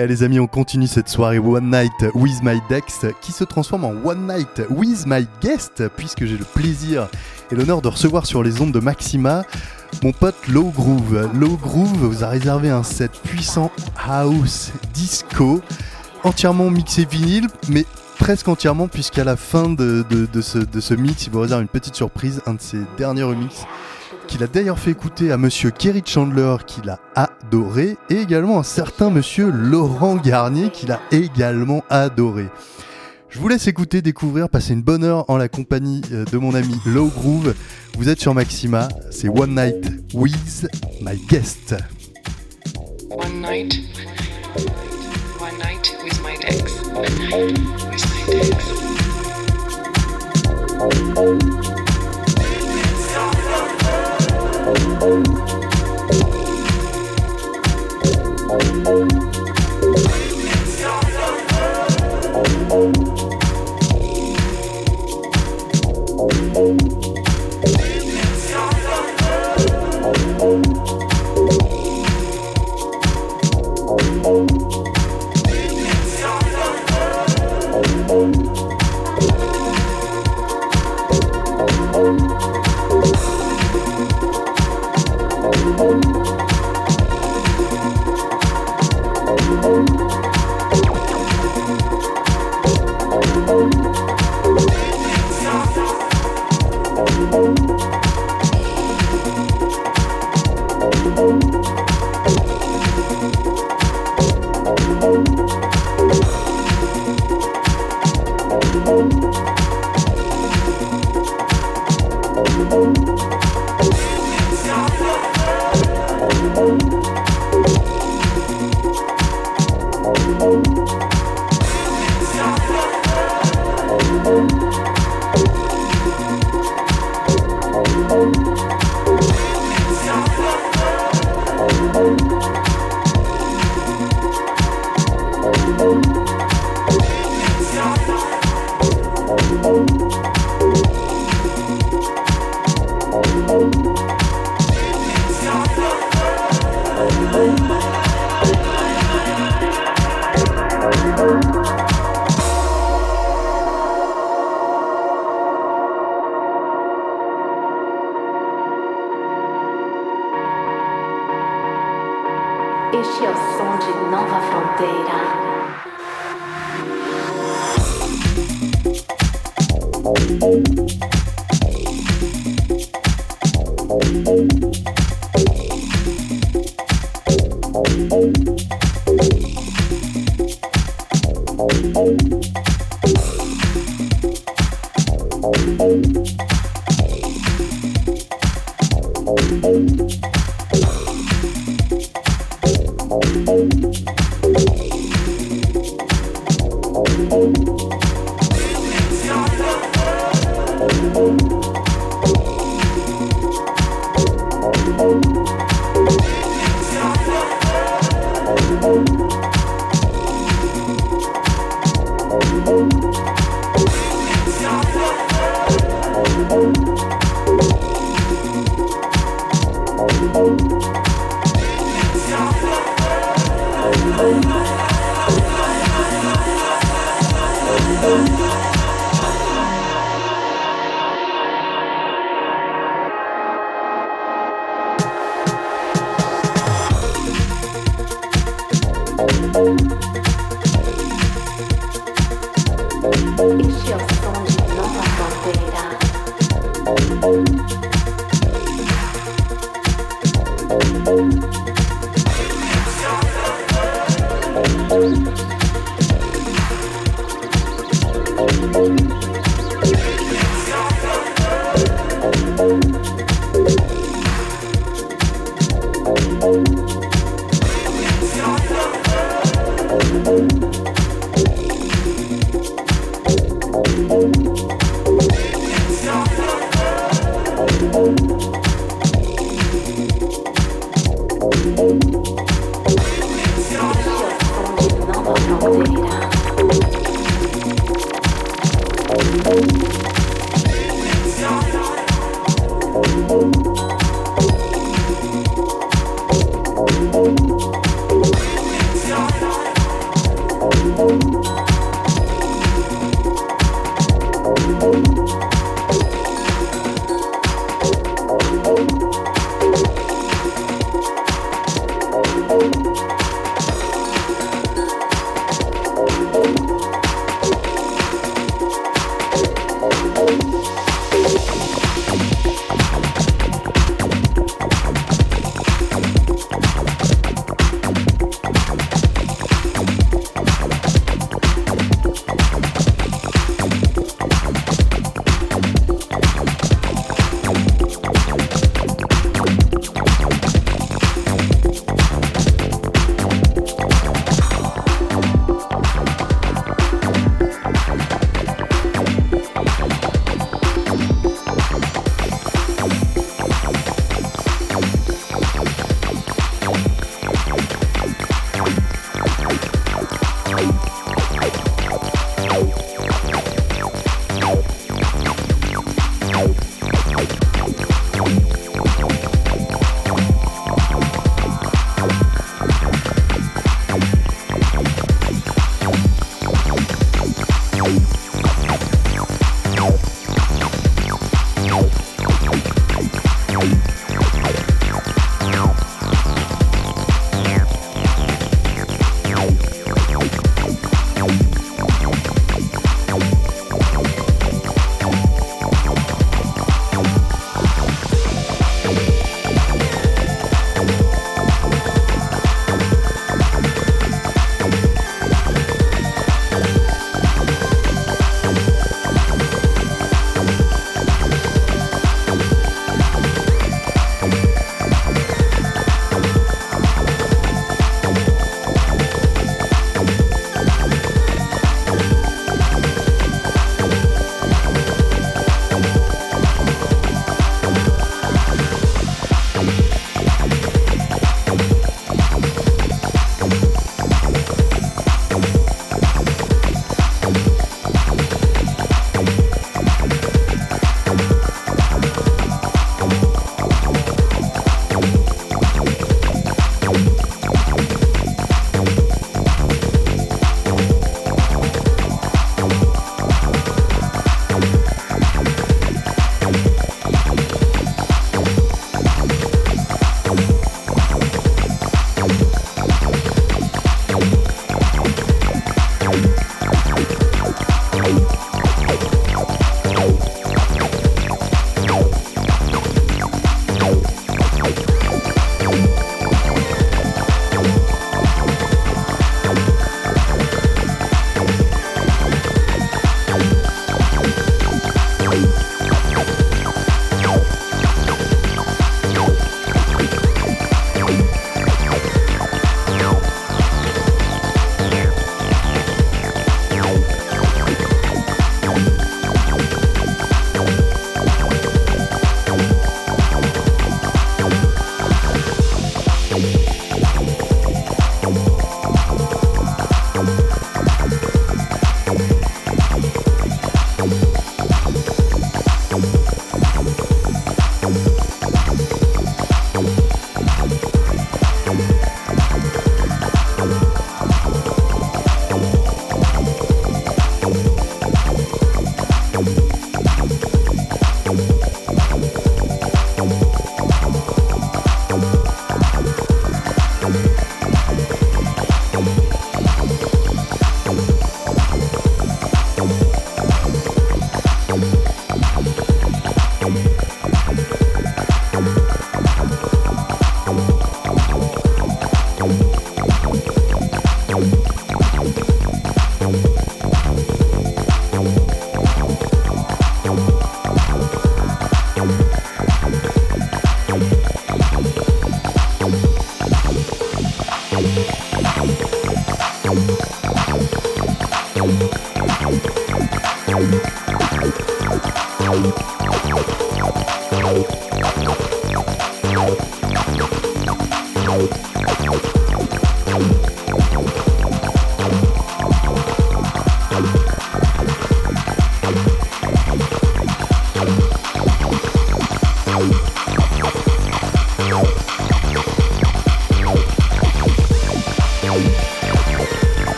Eh les amis, on continue cette soirée One Night with My Dex qui se transforme en One Night with My Guest puisque j'ai le plaisir et l'honneur de recevoir sur les ondes de Maxima mon pote Low Groove. Low Groove vous a réservé un set puissant house disco entièrement mixé vinyle mais presque entièrement puisqu'à la fin de, ce, de ce mix il vous réserve une petite surprise, un de ses derniers remixes qu'il a d'ailleurs fait écouter à monsieur Kerry Chandler, qui l'a adoré, et également un certain monsieur Laurent Garnier, qui l'a également adoré. Je vous laisse écouter, découvrir, passer une bonne heure en la compagnie euh, de mon ami Low Groove. Vous êtes sur Maxima, c'est One Night with My Guest. One night, one night with my Dex. With my Oh.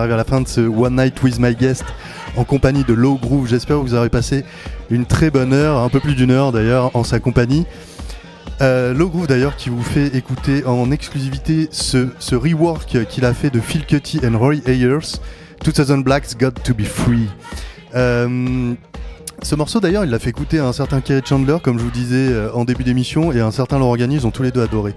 Arrive à la fin de ce One Night with My Guest en compagnie de Low Groove. J'espère que vous aurez passé une très bonne heure, un peu plus d'une heure d'ailleurs, en sa compagnie. Euh, Low Groove d'ailleurs qui vous fait écouter en exclusivité ce, ce rework qu'il a fait de Phil Cutty and Roy Ayers, 2000 Blacks Got to Be Free. Euh, ce morceau d'ailleurs, il l'a fait écouter à un certain Kerry Chandler, comme je vous disais euh, en début d'émission, et à un certain Laurent Gagné, ils ont tous les deux adoré.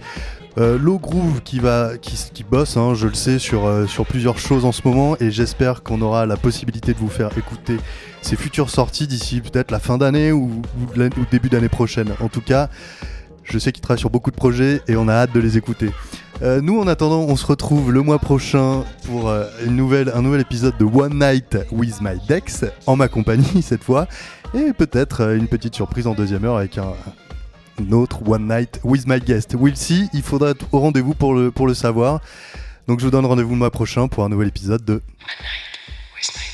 Euh, Low Groove qui va, qui, bosse, hein, je le sais, sur, euh, sur plusieurs choses en ce moment, et j'espère qu'on aura la possibilité de vous faire écouter ses futures sorties d'ici peut-être la fin d'année ou, ou début d'année prochaine. En tout cas, je sais qu'il travaille sur beaucoup de projets et on a hâte de les écouter. Euh, nous, en attendant, on se retrouve le mois prochain pour euh, une nouvelle, un nouvel épisode de One Night with My Dex, en ma compagnie cette fois, et peut-être une petite surprise en deuxième heure avec un, un autre One Night with My Guest. We'll see, il faudra être au rendez-vous pour le, pour le savoir. Donc je vous donne rendez-vous le mois prochain pour un nouvel épisode de with my